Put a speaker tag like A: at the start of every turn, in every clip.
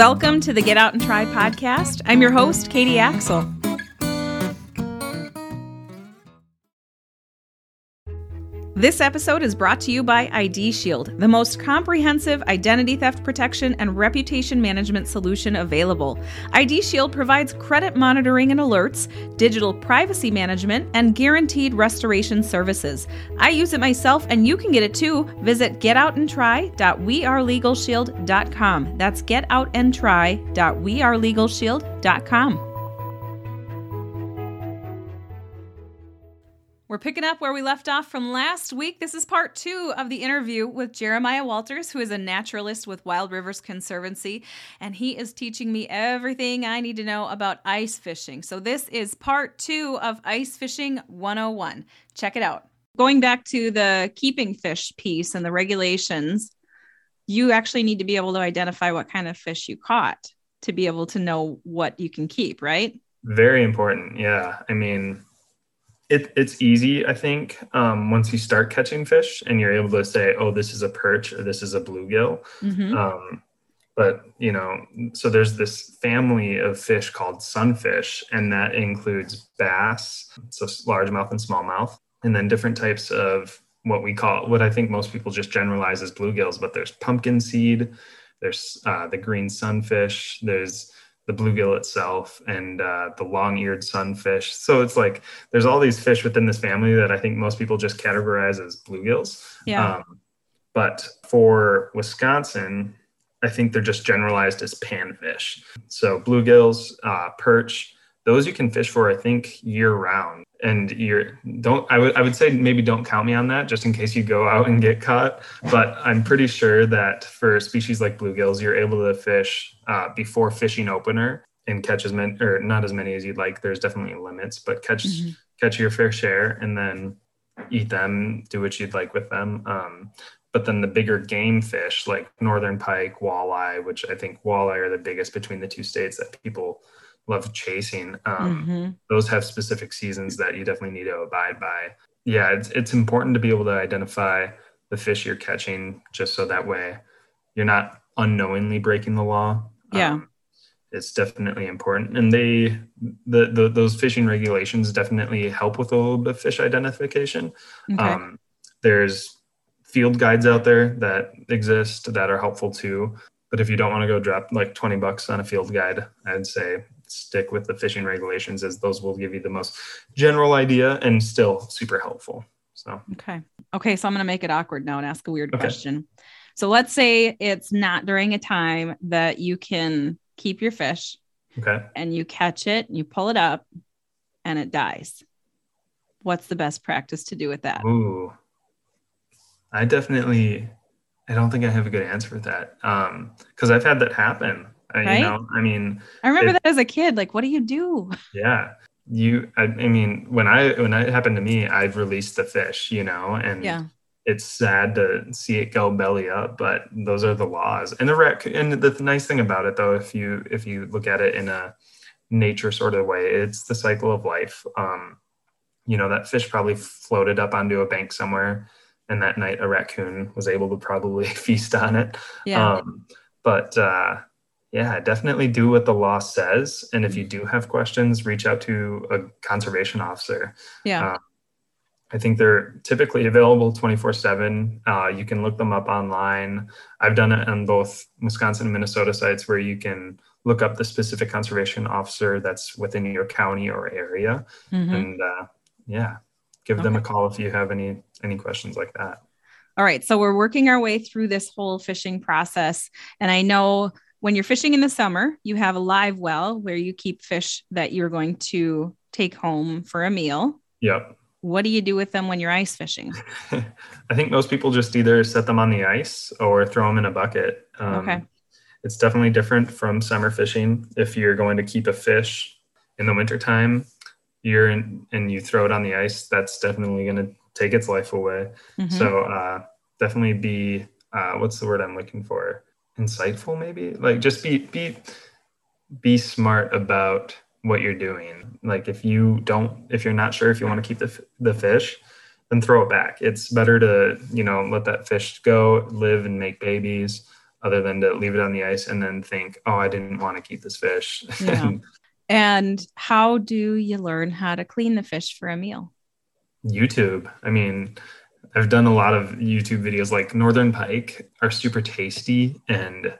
A: Welcome to the Get Out and Try podcast. I'm your host, Katie Axel. This episode is brought to you by ID Shield, the most comprehensive identity theft protection and reputation management solution available. ID Shield provides credit monitoring and alerts, digital privacy management, and guaranteed restoration services. I use it myself and you can get it too. Visit getoutandtry.wearelegalshield.com. That's getoutandtry.wearelegalshield.com. We're picking up where we left off from last week. This is part two of the interview with Jeremiah Walters, who is a naturalist with Wild Rivers Conservancy, and he is teaching me everything I need to know about ice fishing. So, this is part two of Ice Fishing 101. Check it out. Going back to the keeping fish piece and the regulations, you actually need to be able to identify what kind of fish you caught to be able to know what you can keep, right?
B: Very important. Yeah. I mean, it, it's easy, I think, um, once you start catching fish and you're able to say, oh, this is a perch or this is a bluegill. Mm-hmm. Um, but, you know, so there's this family of fish called sunfish, and that includes bass, so largemouth and smallmouth, and then different types of what we call, what I think most people just generalize as bluegills, but there's pumpkin seed, there's uh, the green sunfish, there's the bluegill itself and uh, the long-eared sunfish. So it's like there's all these fish within this family that I think most people just categorize as bluegills.
A: Yeah. Um,
B: but for Wisconsin, I think they're just generalized as panfish. So bluegills, uh, perch, those you can fish for, I think, year round and you're don't I would I would say maybe don't count me on that just in case you go out and get caught. But I'm pretty sure that for species like bluegills, you're able to fish uh, before fishing opener and catch as many or not as many as you'd like. There's definitely limits, but catch mm-hmm. catch your fair share and then eat them, do what you'd like with them. Um, but then the bigger game fish like northern pike, walleye, which I think walleye are the biggest between the two states that people love chasing. Um, mm-hmm. Those have specific seasons that you definitely need to abide by. Yeah, it's it's important to be able to identify the fish you're catching, just so that way you're not unknowingly breaking the law.
A: Yeah. Um,
B: it's definitely important and they the, the those fishing regulations definitely help with a little bit of fish identification okay. um, there's field guides out there that exist that are helpful too but if you don't want to go drop like 20 bucks on a field guide i'd say stick with the fishing regulations as those will give you the most general idea and still super helpful. So,
A: okay. Okay. So I'm going to make it awkward now and ask a weird okay. question. So let's say it's not during a time that you can keep your fish.
B: Okay.
A: And you catch it, you pull it up, and it dies. What's the best practice to do with that?
B: Ooh, I definitely, I don't think I have a good answer for that. Um, because I've had that happen. Right? You know, I mean,
A: I remember it, that as a kid. Like, what do you do?
B: Yeah, you. I, I, mean, when I when it happened to me, I've released the fish. You know, and
A: yeah,
B: it's sad to see it go belly up, but those are the laws. And the rec. And the nice thing about it, though, if you if you look at it in a nature sort of way, it's the cycle of life. Um, you know, that fish probably floated up onto a bank somewhere and that night a raccoon was able to probably feast on it.
A: Yeah.
B: Um, but uh, yeah, definitely do what the law says. And if you do have questions, reach out to a conservation officer.
A: Yeah.
B: Uh, I think they're typically available 24 uh, 7. You can look them up online. I've done it on both Wisconsin and Minnesota sites where you can look up the specific conservation officer that's within your county or area. Mm-hmm. And uh, yeah, give okay. them a call if you have any any questions like that.
A: All right. So we're working our way through this whole fishing process. And I know when you're fishing in the summer, you have a live well where you keep fish that you're going to take home for a meal.
B: Yep.
A: What do you do with them when you're ice fishing?
B: I think most people just either set them on the ice or throw them in a bucket.
A: Um, okay.
B: It's definitely different from summer fishing. If you're going to keep a fish in the wintertime, you're in, and you throw it on the ice, that's definitely going to take its life away. Mm-hmm. So uh, definitely be, uh, what's the word I'm looking for? Insightful maybe like just be be be smart about what you're doing like if you don't if you're not sure if you want to keep the, the fish then throw it back it's better to you know let that fish go live and make babies other than to leave it on the ice and then think, oh, I didn't want to keep this fish.
A: Yeah. and how do you learn how to clean the fish for a meal?
B: YouTube. I mean, I've done a lot of YouTube videos like Northern Pike are super tasty and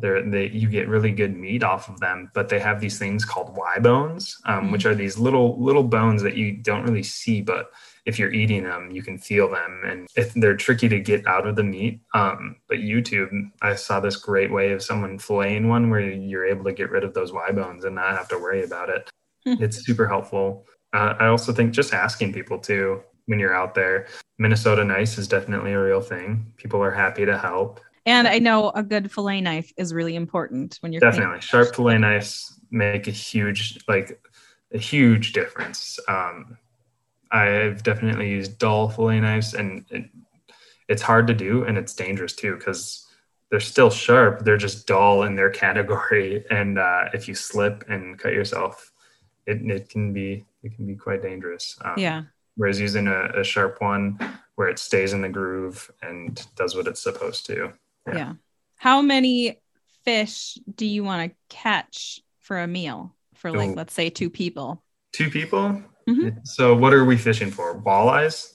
B: they're they you get really good meat off of them but they have these things called y bones um, mm-hmm. which are these little little bones that you don't really see but if you're eating them you can feel them and if they're tricky to get out of the meat um, but youtube i saw this great way of someone filleting one where you're able to get rid of those y bones and not have to worry about it hmm. it's super helpful uh, i also think just asking people too when you're out there minnesota nice is definitely a real thing people are happy to help
A: and I know a good fillet knife is really important when you're
B: definitely sharp fillet knives make a huge like a huge difference. Um, I've definitely used dull fillet knives, and it, it's hard to do, and it's dangerous too because they're still sharp. They're just dull in their category, and uh, if you slip and cut yourself, it, it can be it can be quite dangerous.
A: Um, yeah.
B: Whereas using a, a sharp one where it stays in the groove and does what it's supposed to.
A: Yeah. yeah. How many fish do you want to catch for a meal for like, let's say two people?
B: Two people? Mm-hmm. So what are we fishing for? Walleyes?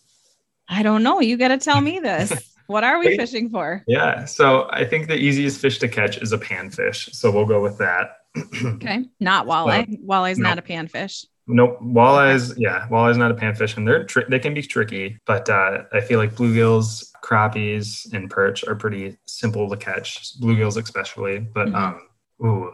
A: I don't know. You got to tell me this. what are we fishing for?
B: Yeah. So I think the easiest fish to catch is a panfish. So we'll go with that.
A: okay. Not walleye. So, Walleye's no. not a panfish.
B: Nope, walleyes. Yeah, walleyes not a panfish, and they're tri- they can be tricky. But uh, I feel like bluegills, crappies, and perch are pretty simple to catch. Bluegills especially. But mm-hmm. um, ooh,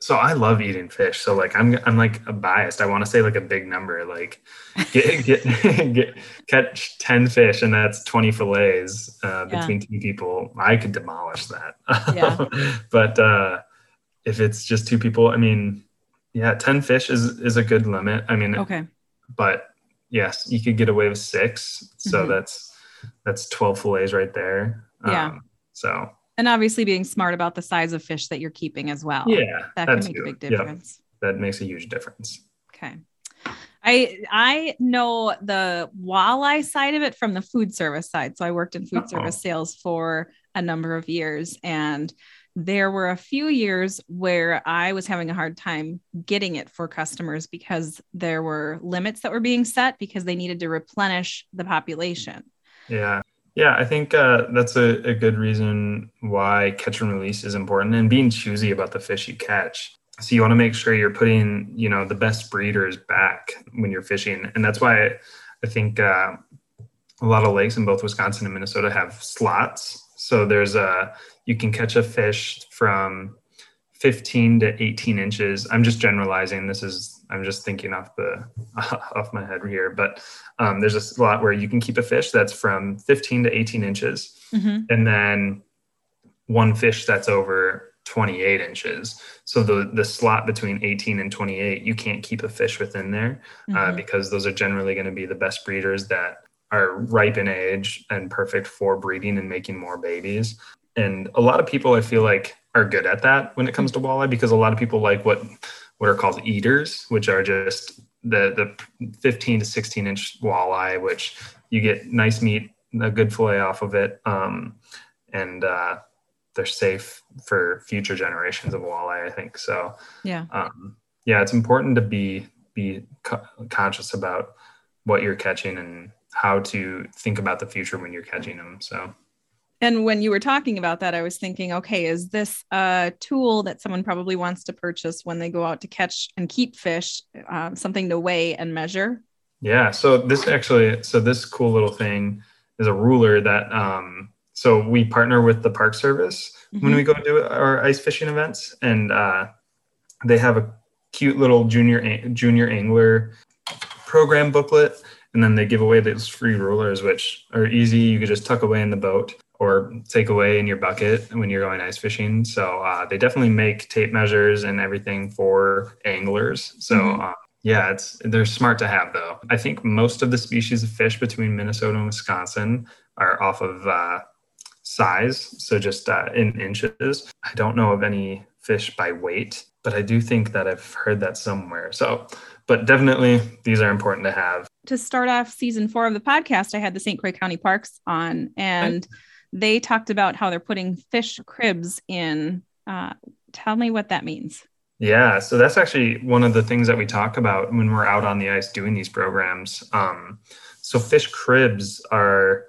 B: so I love eating fish. So like I'm I'm like biased. I want to say like a big number, like get get, get catch ten fish, and that's twenty fillets uh, between yeah. two people. I could demolish that. Yeah. but uh, if it's just two people, I mean yeah, 10 fish is is a good limit. I mean,
A: okay.
B: But yes, you could get away with 6. So mm-hmm. that's that's 12 fillets right there.
A: Yeah. Um,
B: so
A: and obviously being smart about the size of fish that you're keeping as well.
B: Yeah.
A: That can make a big difference.
B: that makes a huge difference.
A: Okay. I I know the walleye side of it from the food service side. So I worked in food Uh-oh. service sales for a number of years and there were a few years where I was having a hard time getting it for customers because there were limits that were being set because they needed to replenish the population.
B: Yeah. Yeah, I think uh, that's a, a good reason why catch and release is important and being choosy about the fish you catch. So you want to make sure you're putting, you know, the best breeders back when you're fishing, and that's why I, think uh, a lot of lakes in both Wisconsin and Minnesota have slots. So there's a you can catch a fish from 15 to 18 inches. I'm just generalizing. This is I'm just thinking off the off my head here, but um, there's a slot where you can keep a fish that's from 15 to 18 inches, mm-hmm. and then one fish that's over 28 inches. So the the slot between 18 and 28, you can't keep a fish within there uh, mm-hmm. uh, because those are generally going to be the best breeders that are ripe in age and perfect for breeding and making more babies and a lot of people I feel like are good at that when it comes to walleye because a lot of people like what what are called eaters, which are just the the 15 to 16 inch walleye, which you get nice meat, a good fillet off of it, um, and uh, they're safe for future generations of walleye. I think so.
A: Yeah.
B: Um, yeah, it's important to be be co- conscious about what you're catching and how to think about the future when you're catching them. So
A: and when you were talking about that, I was thinking, okay, is this a tool that someone probably wants to purchase when they go out to catch and keep fish, um, something to weigh and measure?
B: Yeah. So this actually, so this cool little thing is a ruler that, um, so we partner with the Park Service mm-hmm. when we go do our ice fishing events, and uh, they have a cute little junior junior angler program booklet and then they give away those free rulers which are easy you could just tuck away in the boat or take away in your bucket when you're going ice fishing. So uh, they definitely make tape measures and everything for anglers. So mm-hmm. uh, yeah, it's they're smart to have though. I think most of the species of fish between Minnesota and Wisconsin are off of uh, size, so just uh, in inches. I don't know of any fish by weight, but I do think that I've heard that somewhere. So, but definitely these are important to have.
A: To start off season four of the podcast, I had the St. Croix County Parks on, and they talked about how they're putting fish cribs in. Uh, tell me what that means.
B: Yeah, so that's actually one of the things that we talk about when we're out on the ice doing these programs. Um, so fish cribs are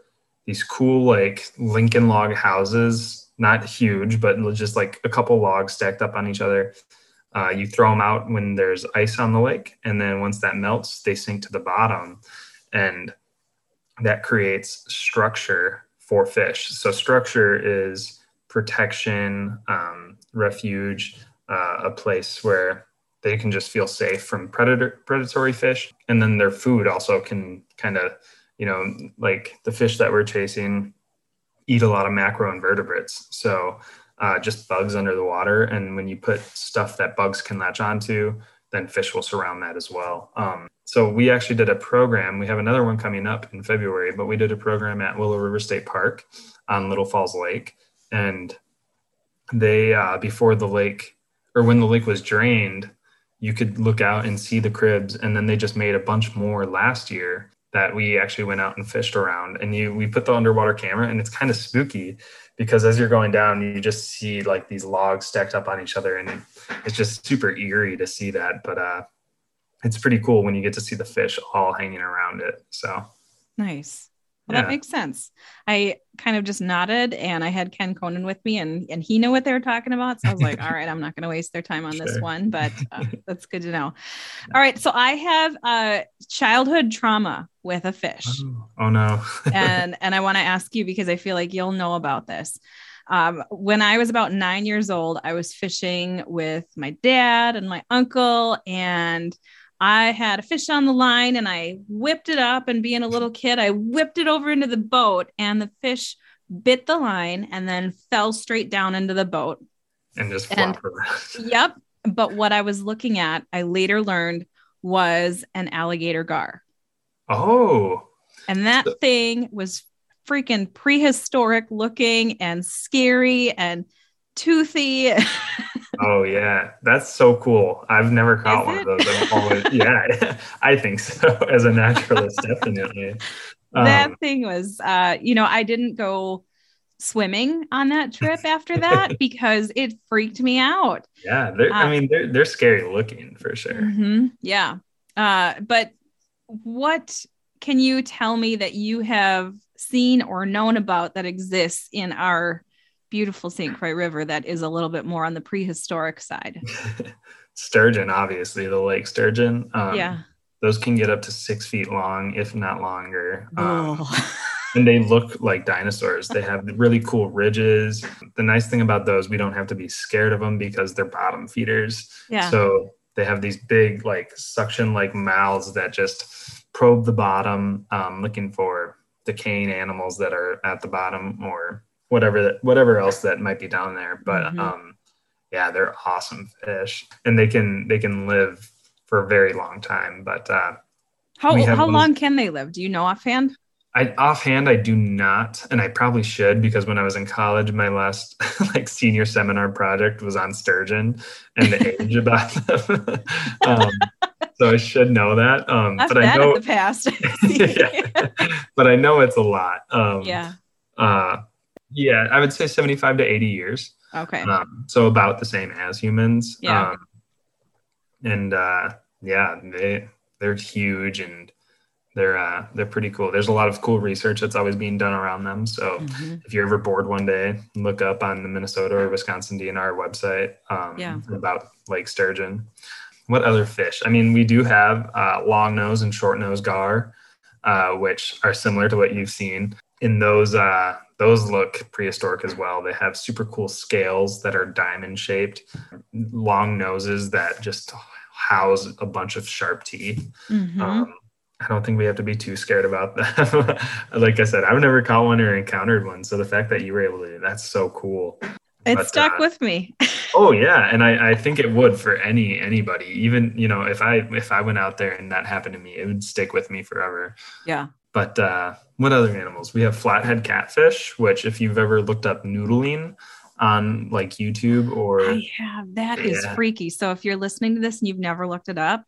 B: these cool like Lincoln log houses, not huge, but just like a couple logs stacked up on each other. Uh, you throw them out when there's ice on the lake, and then once that melts, they sink to the bottom, and that creates structure for fish. So structure is protection, um, refuge, uh, a place where they can just feel safe from predator predatory fish, and then their food also can kind of, you know, like the fish that we're chasing eat a lot of macroinvertebrates. So uh, just bugs under the water, and when you put stuff that bugs can latch onto, then fish will surround that as well. Um, so we actually did a program. We have another one coming up in February, but we did a program at Willow River State Park on Little Falls Lake, and they uh, before the lake or when the lake was drained, you could look out and see the cribs, and then they just made a bunch more last year that we actually went out and fished around. And you we put the underwater camera, and it's kind of spooky because as you're going down, you just see like these logs stacked up on each other, and it's just super eerie to see that. But uh, it's pretty cool when you get to see the fish all hanging around it. So
A: nice. Well, yeah. that makes sense. I kind of just nodded and I had Ken Conan with me and, and he knew what they were talking about. So I was like, all right, I'm not going to waste their time on sure. this one, but uh, that's good to know. All right. So I have a childhood trauma with a fish.
B: Oh, oh no.
A: and, and I want to ask you because I feel like you'll know about this. Um, when I was about nine years old, I was fishing with my dad and my uncle and I had a fish on the line and I whipped it up. And being a little kid, I whipped it over into the boat, and the fish bit the line and then fell straight down into the boat.
B: And just flopped around.
A: Yep. But what I was looking at, I later learned was an alligator gar.
B: Oh.
A: And that so- thing was freaking prehistoric looking and scary and toothy.
B: oh yeah, that's so cool. I've never caught Is one it? of those. Always, yeah, I think so. As a naturalist, definitely.
A: That um, thing was, uh, you know, I didn't go swimming on that trip after that because it freaked me out.
B: Yeah, uh, I mean, they're they're scary looking for sure.
A: Mm-hmm, yeah, uh, but what can you tell me that you have seen or known about that exists in our beautiful St. Croix River that is a little bit more on the prehistoric side.
B: sturgeon, obviously, the lake sturgeon.
A: Um, yeah.
B: Those can get up to six feet long, if not longer. Um, and they look like dinosaurs. They have really cool ridges. The nice thing about those, we don't have to be scared of them because they're bottom feeders.
A: Yeah.
B: So they have these big, like suction like mouths that just probe the bottom, um, looking for decaying animals that are at the bottom or whatever that whatever else that might be down there. But mm-hmm. um, yeah, they're awesome fish, and they can they can live for a very long time. But uh,
A: how how long can they live? Do you know offhand?
B: I offhand I do not, and I probably should because when I was in college, my last like senior seminar project was on sturgeon and the age about them. um, so I should know that. Um,
A: but I know the past.
B: yeah, but I know it's a lot. Um,
A: yeah.
B: Uh, yeah, I would say 75 to 80 years.
A: Okay.
B: Um, so about the same as humans.
A: Yeah. Um,
B: and uh, yeah, they they're huge and they're uh, they're pretty cool. There's a lot of cool research that's always being done around them. So mm-hmm. if you're ever bored one day, look up on the Minnesota or Wisconsin DNR website um,
A: yeah.
B: about lake sturgeon. What other fish? I mean, we do have uh, long nose and short nose gar, uh, which are similar to what you've seen in those uh, those look prehistoric as well. They have super cool scales that are diamond shaped, long noses that just house a bunch of sharp teeth. Mm-hmm. Um, I don't think we have to be too scared about them. like I said, I've never caught one or encountered one. So the fact that you were able to, that's so cool.
A: It but, stuck uh, with me.
B: oh yeah, and I, I think it would for any anybody. Even you know, if I if I went out there and that happened to me, it would stick with me forever.
A: Yeah.
B: But uh, what other animals? We have flathead catfish, which if you've ever looked up noodling on like YouTube or
A: I have that yeah. is freaky. So if you're listening to this and you've never looked it up,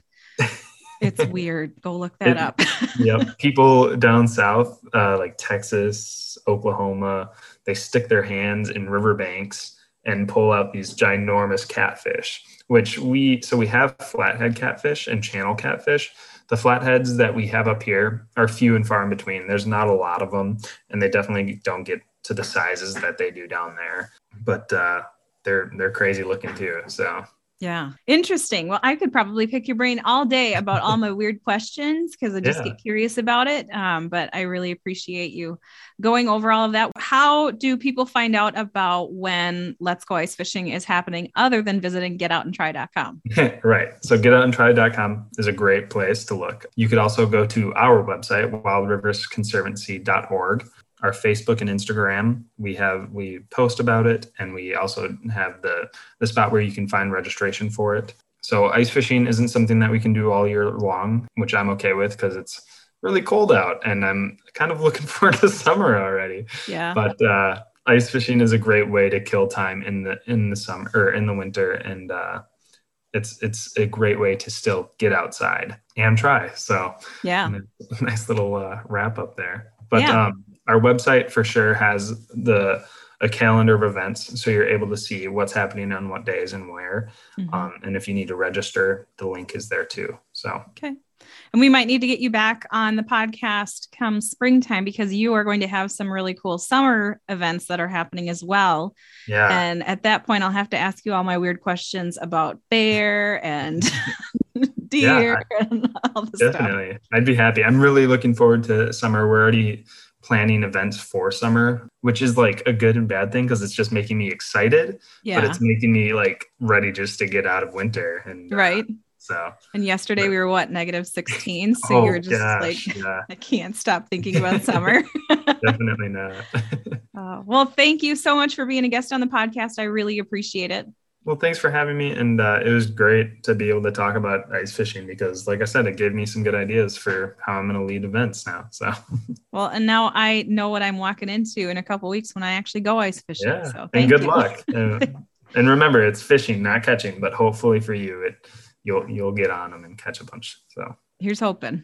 A: it's weird. Go look that it, up.
B: yep. People down south, uh, like Texas, Oklahoma, they stick their hands in riverbanks and pull out these ginormous catfish, which we so we have flathead catfish and channel catfish. The flatheads that we have up here are few and far in between. There's not a lot of them, and they definitely don't get to the sizes that they do down there. But uh, they're they're crazy looking too. So
A: yeah. Interesting. Well, I could probably pick your brain all day about all my weird questions because I just yeah. get curious about it. Um, but I really appreciate you going over all of that. How do people find out about when Let's Go Ice Fishing is happening other than visiting getoutandtry.com?
B: right. So getoutandtry.com is a great place to look. You could also go to our website, wildriversconservancy.org our Facebook and Instagram. We have we post about it, and we also have the the spot where you can find registration for it. So ice fishing isn't something that we can do all year long, which I'm okay with because it's really cold out, and I'm kind of looking forward to summer already.
A: Yeah.
B: But uh, ice fishing is a great way to kill time in the in the summer or in the winter, and uh, it's it's a great way to still get outside and try. So
A: yeah,
B: nice little uh, wrap up there. But yeah. um, our website for sure has the a calendar of events so you're able to see what's happening on what days and where mm-hmm. um, and if you need to register the link is there too so
A: okay and we might need to get you back on the podcast come springtime because you are going to have some really cool summer events that are happening as well.
B: Yeah.
A: And at that point, I'll have to ask you all my weird questions about bear and deer yeah, and all this
B: definitely. Stuff. I'd be happy. I'm really looking forward to summer. We're already planning events for summer, which is like a good and bad thing because it's just making me excited, yeah. but it's making me like ready just to get out of winter. And
A: uh, right.
B: Uh, so,
A: and yesterday but, we were what negative 16. So oh, you were just gosh, like, yeah. I can't stop thinking about summer.
B: Definitely not.
A: uh, well, thank you so much for being a guest on the podcast. I really appreciate it.
B: Well, thanks for having me. And uh, it was great to be able to talk about ice fishing because, like I said, it gave me some good ideas for how I'm going to lead events now. So,
A: well, and now I know what I'm walking into in a couple weeks when I actually go ice fishing.
B: Yeah.
A: So,
B: and good you. luck. and, and remember, it's fishing, not catching. But hopefully for you, it you'll you'll get on them and catch a bunch. So
A: here's hoping.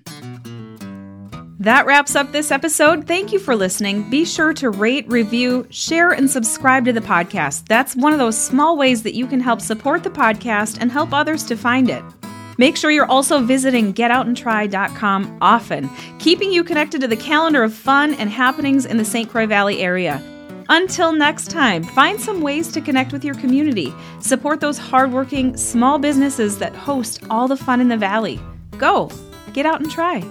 A: That wraps up this episode. Thank you for listening. Be sure to rate, review, share, and subscribe to the podcast. That's one of those small ways that you can help support the podcast and help others to find it. Make sure you're also visiting getoutandtry.com often, keeping you connected to the calendar of fun and happenings in the St. Croix Valley area. Until next time, find some ways to connect with your community. Support those hardworking small businesses that host all the fun in the valley. Go, get out and try.